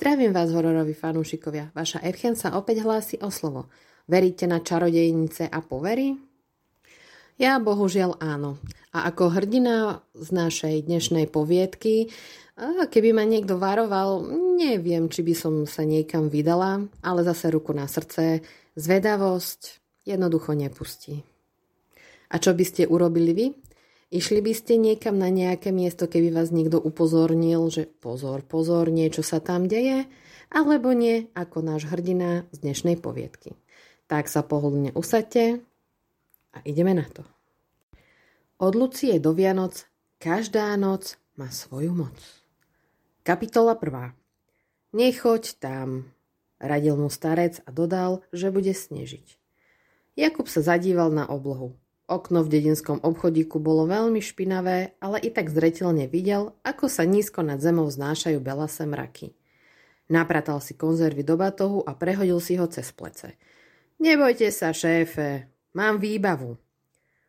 Zdravím vás, hororoví fanúšikovia. Vaša Evchen sa opäť hlási o slovo. Veríte na čarodejnice a povery? Ja bohužiaľ áno. A ako hrdina z našej dnešnej poviedky, keby ma niekto varoval, neviem, či by som sa niekam vydala, ale zase ruku na srdce, zvedavosť jednoducho nepustí. A čo by ste urobili vy? Išli by ste niekam na nejaké miesto, keby vás niekto upozornil, že pozor, pozor, niečo sa tam deje, alebo nie, ako náš hrdina z dnešnej poviedky. Tak sa pohodlne usadte a ideme na to. Od Lucie do Vianoc každá noc má svoju moc. Kapitola 1. Nechoď tam, radil mu starec a dodal, že bude snežiť. Jakub sa zadíval na oblohu. Okno v dedinskom obchodíku bolo veľmi špinavé, ale i tak zretelne videl, ako sa nízko nad zemou znášajú belasé mraky. Napratal si konzervy do batohu a prehodil si ho cez plece. Nebojte sa, šéfe, mám výbavu.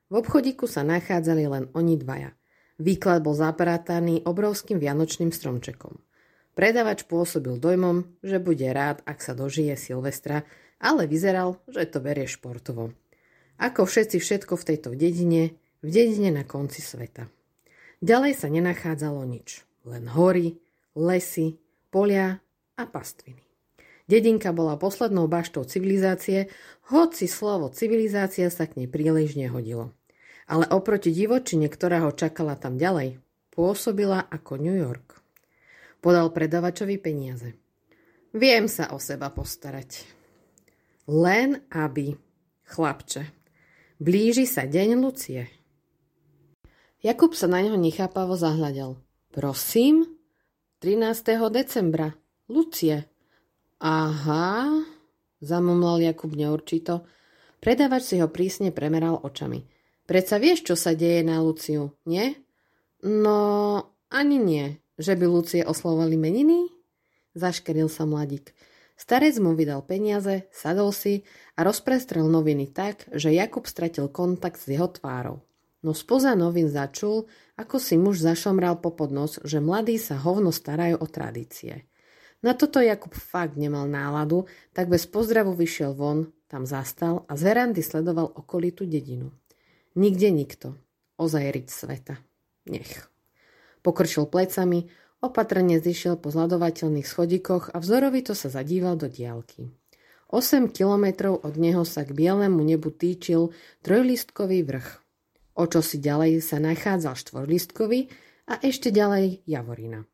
V obchodíku sa nachádzali len oni dvaja. Výklad bol zaprataný obrovským vianočným stromčekom. Predavač pôsobil dojmom, že bude rád, ak sa dožije Silvestra, ale vyzeral, že to berie športovo. Ako všetci všetko v tejto dedine, v dedine na konci sveta. Ďalej sa nenachádzalo nič. Len hory, lesy, polia a pastviny. Dedinka bola poslednou baštou civilizácie, hoci slovo civilizácia sa k nej príliš nehodilo. Ale oproti divočine, ktorá ho čakala tam ďalej, pôsobila ako New York. Podal predavačovi peniaze. Viem sa o seba postarať. Len aby, chlapče, Blíži sa deň Lucie. Jakub sa na neho nechápavo zahľadel. Prosím? 13. decembra. Lucie. Aha, zamumlal Jakub neurčito. Predávač si ho prísne premeral očami. Predsa vieš, čo sa deje na Luciu, nie? No, ani nie. Že by Lucie oslovali meniny? Zaškeril sa mladík. Starec mu vydal peniaze, sadol si a rozprestrel noviny tak, že Jakub stratil kontakt s jeho tvárou. No spoza novín začul, ako si muž zašomral po podnos, že mladí sa hovno starajú o tradície. Na toto Jakub fakt nemal náladu, tak bez pozdravu vyšiel von, tam zastal a z verandy sledoval okolitú dedinu. Nikde nikto. Ozaj riť sveta. Nech. Pokrčil plecami, Opatrne zišiel po zladovateľných schodíkoch a vzorovito sa zadíval do diálky. 8 kilometrov od neho sa k bielemu nebu týčil trojlistkový vrch. O čo si ďalej sa nachádzal štvorlistkový a ešte ďalej Javorina.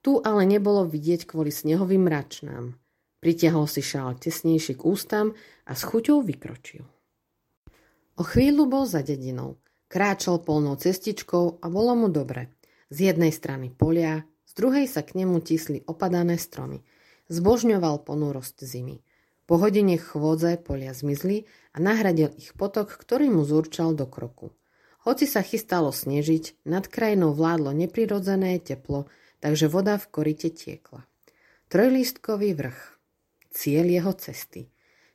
Tu ale nebolo vidieť kvôli snehovým mračnám. Pritiahol si šál tesnejšie k ústam a s chuťou vykročil. O chvíľu bol za dedinou. Kráčal polnou cestičkou a bolo mu dobre. Z jednej strany polia, druhej sa k nemu tisli opadané stromy. Zbožňoval ponúrosť zimy. Po hodine chôdze polia zmizli a nahradil ich potok, ktorý mu zurčal do kroku. Hoci sa chystalo snežiť, nad krajinou vládlo neprirodzené teplo, takže voda v korite tiekla. Trojlístkový vrch. Cieľ jeho cesty.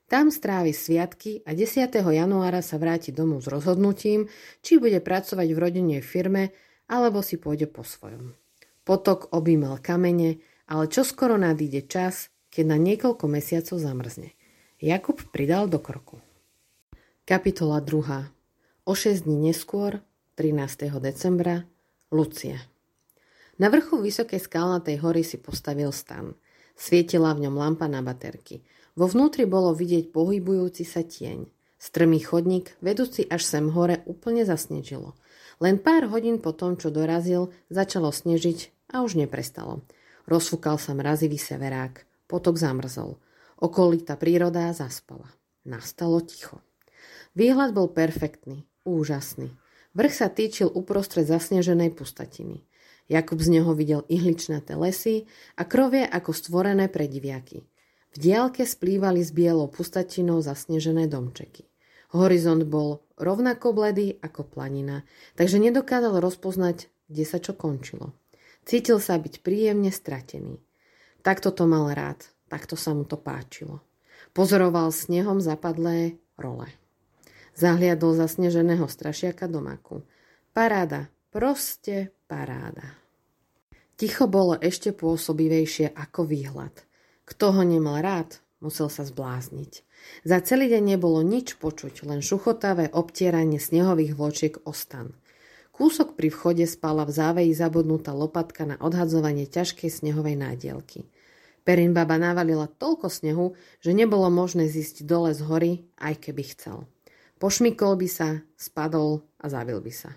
Tam strávi sviatky a 10. januára sa vráti domov s rozhodnutím, či bude pracovať v rodinnej firme, alebo si pôjde po svojom. Potok objímal kamene, ale čoskoro nadíde čas, keď na niekoľko mesiacov zamrzne. Jakub pridal do kroku. Kapitola 2. O 6 dní neskôr, 13. decembra, Lucia. Na vrchu vysokej skalnatej hory si postavil stan. Svietila v ňom lampa na baterky. Vo vnútri bolo vidieť pohybujúci sa tieň. Strmý chodník, vedúci až sem hore, úplne zasnežilo. Len pár hodín po tom, čo dorazil, začalo snežiť a už neprestalo. Rozfúkal sa mrazivý severák. Potok zamrzol. Okolitá príroda zaspala. Nastalo ticho. Výhľad bol perfektný, úžasný. Vrch sa týčil uprostred zasneženej pustatiny. Jakub z neho videl ihličnaté lesy a krovie ako stvorené pre diviaky. V diálke splývali s bielou pustatinou zasnežené domčeky. Horizont bol rovnako bledý ako planina, takže nedokázal rozpoznať, kde sa čo končilo. Cítil sa byť príjemne stratený. Takto to mal rád, takto sa mu to páčilo. Pozoroval snehom zapadlé role. Zahliadol zasneženého strašiaka do maku. Paráda, proste paráda. Ticho bolo ešte pôsobivejšie ako výhľad. Kto ho nemal rád, musel sa zblázniť. Za celý deň nebolo nič počuť, len šuchotavé obtieranie snehových vločiek o stan. Kúsok pri vchode spala v záveji zabudnutá lopatka na odhadzovanie ťažkej snehovej nádielky. Perin baba navalila toľko snehu, že nebolo možné zísť dole z hory, aj keby chcel. Pošmykol by sa, spadol a zabil by sa.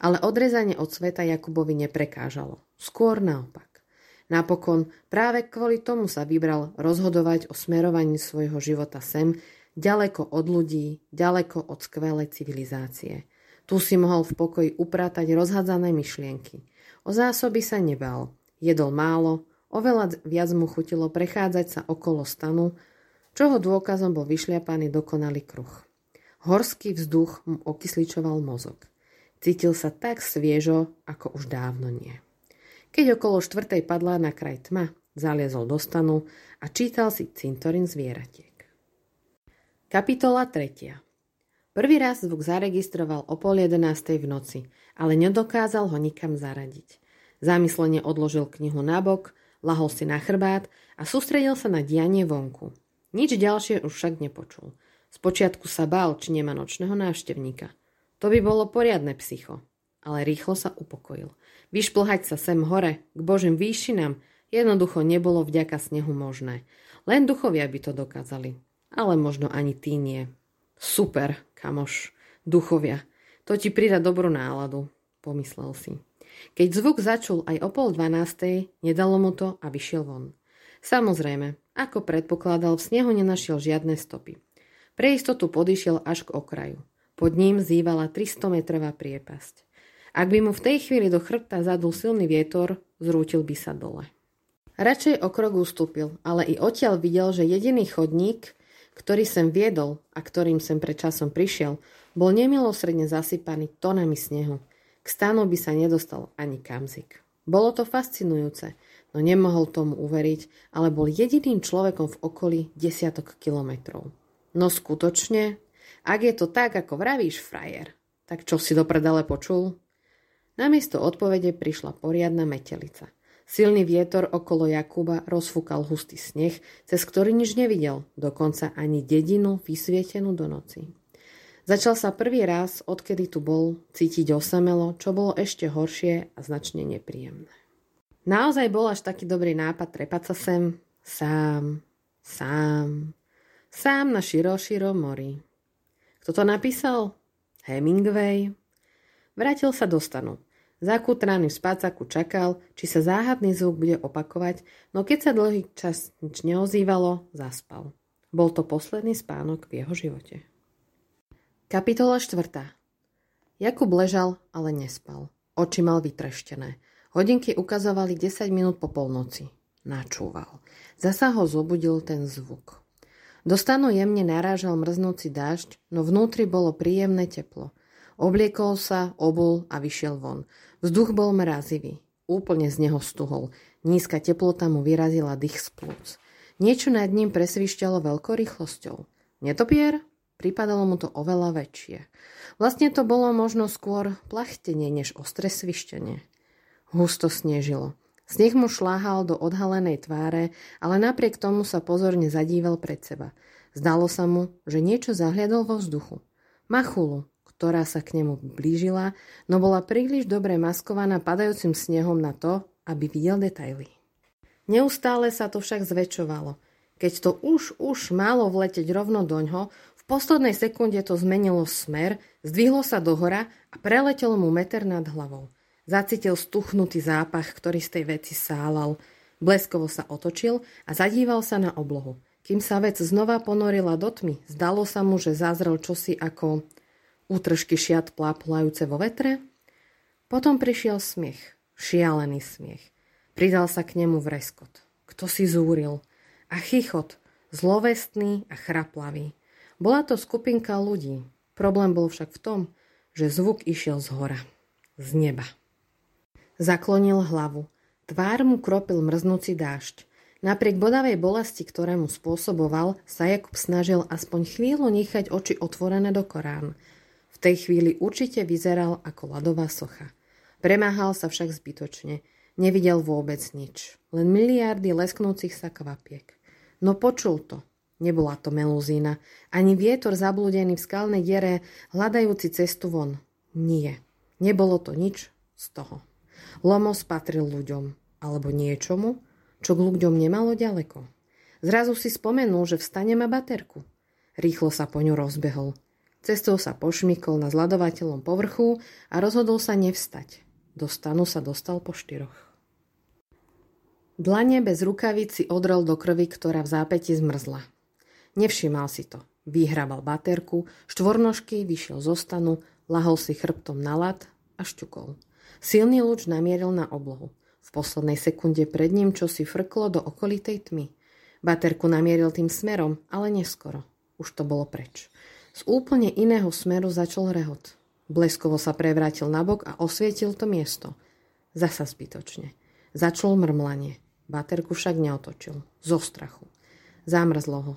Ale odrezanie od sveta Jakubovi neprekážalo. Skôr naopak. Napokon práve kvôli tomu sa vybral rozhodovať o smerovaní svojho života sem, ďaleko od ľudí, ďaleko od skvelej civilizácie. Tu si mohol v pokoji upratať rozhadzané myšlienky. O zásoby sa nebal. Jedol málo, oveľa viac mu chutilo prechádzať sa okolo stanu, čoho dôkazom bol vyšliapaný dokonalý kruh. Horský vzduch mu okysličoval mozog. Cítil sa tak sviežo, ako už dávno nie. Keď okolo štvrtej padla na kraj tma, zaliezol do stanu a čítal si cintorín zvieratiek. Kapitola 3. Prvý raz zvuk zaregistroval o pol jedenástej v noci, ale nedokázal ho nikam zaradiť. Zamyslene odložil knihu na bok, lahol si na chrbát a sústredil sa na dianie vonku. Nič ďalšie už však nepočul. Spočiatku sa bál, či nemá nočného návštevníka. To by bolo poriadne psycho. Ale rýchlo sa upokojil. Vyšplhať sa sem hore, k Božím výšinám, jednoducho nebolo vďaka snehu možné. Len duchovia by to dokázali. Ale možno ani tí nie. Super, kamoš, duchovia. To ti prida dobrú náladu, pomyslel si. Keď zvuk začul aj o pol dvanástej, nedalo mu to a vyšiel von. Samozrejme, ako predpokladal, v snehu nenašiel žiadne stopy. Pre istotu podišiel až k okraju. Pod ním zývala 300-metrová priepasť. Ak by mu v tej chvíli do chrbta zadul silný vietor, zrútil by sa dole. Radšej o krok ustúpil, ale i odtiaľ videl, že jediný chodník, ktorý sem viedol a ktorým sem pred časom prišiel, bol nemilosredne zasypaný tonami snehu. K stanu by sa nedostal ani kamzik. Bolo to fascinujúce, no nemohol tomu uveriť, ale bol jediným človekom v okolí desiatok kilometrov. No skutočne, ak je to tak, ako vravíš, frajer, tak čo si do predale počul? Namiesto odpovede prišla poriadna metelica. Silný vietor okolo Jakuba rozfúkal hustý sneh, cez ktorý nič nevidel, dokonca ani dedinu vysvietenú do noci. Začal sa prvý raz, odkedy tu bol, cítiť osamelo, čo bolo ešte horšie a značne nepríjemné. Naozaj bol až taký dobrý nápad trepať sa sem, sám, sám, sám na širo, širo mori. Kto to napísal? Hemingway. Vrátil sa do stanu. Zakutraný v spácaku čakal, či sa záhadný zvuk bude opakovať, no keď sa dlhý čas nič neozývalo, zaspal. Bol to posledný spánok v jeho živote. Kapitola 4. Jakub ležal, ale nespal. Oči mal vytreštené. Hodinky ukazovali 10 minút po polnoci. Načúval. Zasa ho zobudil ten zvuk. Do stanu jemne narážal mrznúci dážď, no vnútri bolo príjemné teplo. Obliekol sa, obul a vyšiel von. Vzduch bol mrazivý. Úplne z neho stuhol. Nízka teplota mu vyrazila dých z plúc. Niečo nad ním presvišťalo veľkou rýchlosťou. Netopier? Pripadalo mu to oveľa väčšie. Vlastne to bolo možno skôr plachtenie, než ostré svištenie. Husto snežilo. Sneh mu šláhal do odhalenej tváre, ale napriek tomu sa pozorne zadíval pred seba. Zdalo sa mu, že niečo zahliadol vo vzduchu. Machulu, ktorá sa k nemu blížila, no bola príliš dobre maskovaná padajúcim snehom na to, aby videl detaily. Neustále sa to však zväčšovalo. Keď to už, už malo vleteť rovno doňho, v poslednej sekunde to zmenilo smer, zdvihlo sa dohora a preletelo mu meter nad hlavou. Zacítil stuchnutý zápach, ktorý z tej veci sálal. Bleskovo sa otočil a zadíval sa na oblohu. Kým sa vec znova ponorila do tmy, zdalo sa mu, že zazrel čosi ako útržky šiat pláplajúce vo vetre. Potom prišiel smiech, šialený smiech. Pridal sa k nemu vreskot. Kto si zúril? A chichot, zlovestný a chraplavý. Bola to skupinka ľudí. Problém bol však v tom, že zvuk išiel z hora, z neba. Zaklonil hlavu. Tvár mu kropil mrznúci dážď. Napriek bodavej bolesti, ktoré mu spôsoboval, sa Jakub snažil aspoň chvíľu nechať oči otvorené do Korán. V tej chvíli určite vyzeral ako ľadová socha. Premáhal sa však zbytočne. Nevidel vôbec nič, len miliardy lesknúcich sa kvapiek. No počul to. Nebola to melúzína, ani vietor zablúdený v skalnej diere, hľadajúci cestu von. Nie, nebolo to nič z toho. Lomos patril ľuďom, alebo niečomu, čo k ľuďom nemalo ďaleko. Zrazu si spomenul, že vstane ma baterku. Rýchlo sa po ňu rozbehol. Cestou sa pošmykol na zladovateľom povrchu a rozhodol sa nevstať. Do stanu sa dostal po štyroch. Dlane bez rukavici odrel do krvi, ktorá v zápäti zmrzla. Nevšimal si to. Vyhrabal baterku, štvornožky, vyšiel zo stanu, lahol si chrbtom na lat a šťukol. Silný lúč namieril na oblohu. V poslednej sekunde pred ním čo si frklo do okolitej tmy. Baterku namieril tým smerom, ale neskoro. Už to bolo preč. Z úplne iného smeru začal rehot. Bleskovo sa prevrátil nabok a osvietil to miesto. Zasa zbytočne. Začal mrmlanie. Baterku však neotočil. Zo strachu. Zamrzlo ho.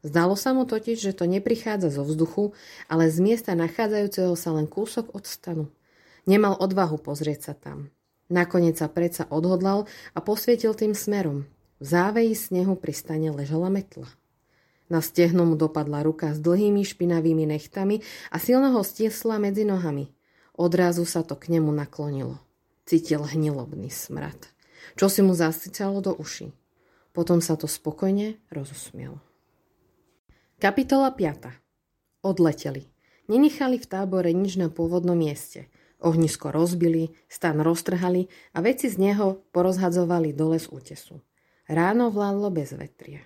Zdalo sa mu totiž, že to neprichádza zo vzduchu, ale z miesta nachádzajúceho sa len kúsok od stanu. Nemal odvahu pozrieť sa tam. Nakoniec sa predsa odhodlal a posvietil tým smerom. V záveji snehu pri stane ležala metla. Na stehno mu dopadla ruka s dlhými špinavými nechtami a silno ho stiesla medzi nohami. Odrazu sa to k nemu naklonilo. Cítil hnilobný smrad čo si mu zasycalo do uší. Potom sa to spokojne rozosmielo. Kapitola 5. Odleteli. Nenechali v tábore nič na pôvodnom mieste. Ohnisko rozbili, stan roztrhali a veci z neho porozhadzovali dole z útesu. Ráno vládlo bez vetrie.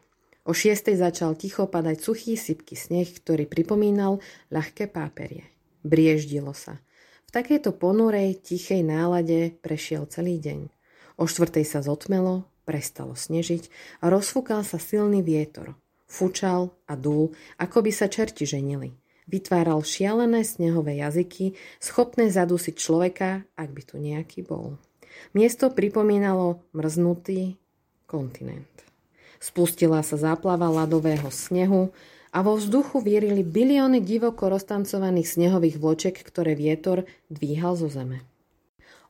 O šiestej začal ticho padať suchý sypky sneh, ktorý pripomínal ľahké páperie. Brieždilo sa. V takejto ponurej, tichej nálade prešiel celý deň. O štvrtej sa zotmelo, prestalo snežiť a rozfúkal sa silný vietor. Fučal a dúl, ako by sa čerti ženili. Vytváral šialené snehové jazyky, schopné zadusiť človeka, ak by tu nejaký bol. Miesto pripomínalo mrznutý kontinent. Spustila sa záplava ľadového snehu a vo vzduchu vierili bilióny divoko roztancovaných snehových vloček, ktoré vietor dvíhal zo zeme.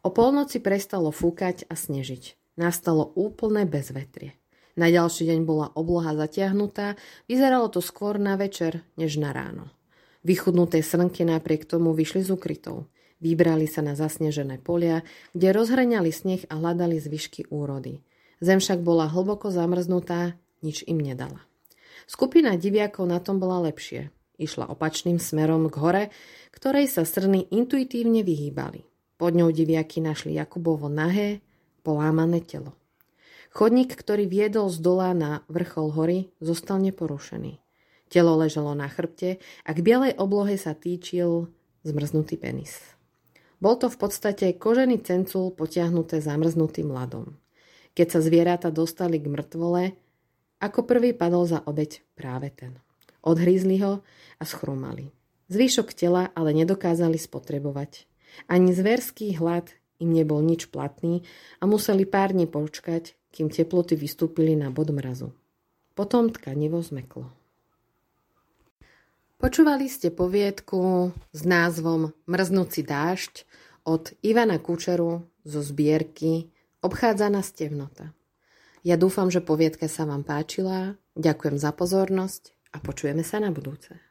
O polnoci prestalo fúkať a snežiť. Nastalo úplné bezvetrie. Na ďalší deň bola obloha zatiahnutá, vyzeralo to skôr na večer, než na ráno. Vychudnuté srnky napriek tomu vyšli z ukrytov. Vybrali sa na zasnežené polia, kde rozhreňali sneh a hľadali zvyšky úrody. Zem však bola hlboko zamrznutá, nič im nedala. Skupina diviakov na tom bola lepšie. Išla opačným smerom k hore, ktorej sa srny intuitívne vyhýbali. Pod ňou diviaky našli Jakubovo nahé, polámané telo. Chodník, ktorý viedol z dola na vrchol hory, zostal neporušený. Telo ležalo na chrbte a k bielej oblohe sa týčil zmrznutý penis. Bol to v podstate kožený cencul potiahnuté zamrznutým ľadom. Keď sa zvieratá dostali k mŕtvole, ako prvý padol za obeď práve ten. Odhrízli ho a schrumali. Zvyšok tela ale nedokázali spotrebovať. Ani zverský hlad im nebol nič platný a museli pár dní počkať, kým teploty vystúpili na bod mrazu. Potom tkanivo zmeklo. Počúvali ste poviedku s názvom Mrznúci dážď od Ivana Kučeru zo zbierky Obchádzaná stevnota. Ja dúfam, že poviedka sa vám páčila, ďakujem za pozornosť a počujeme sa na budúce.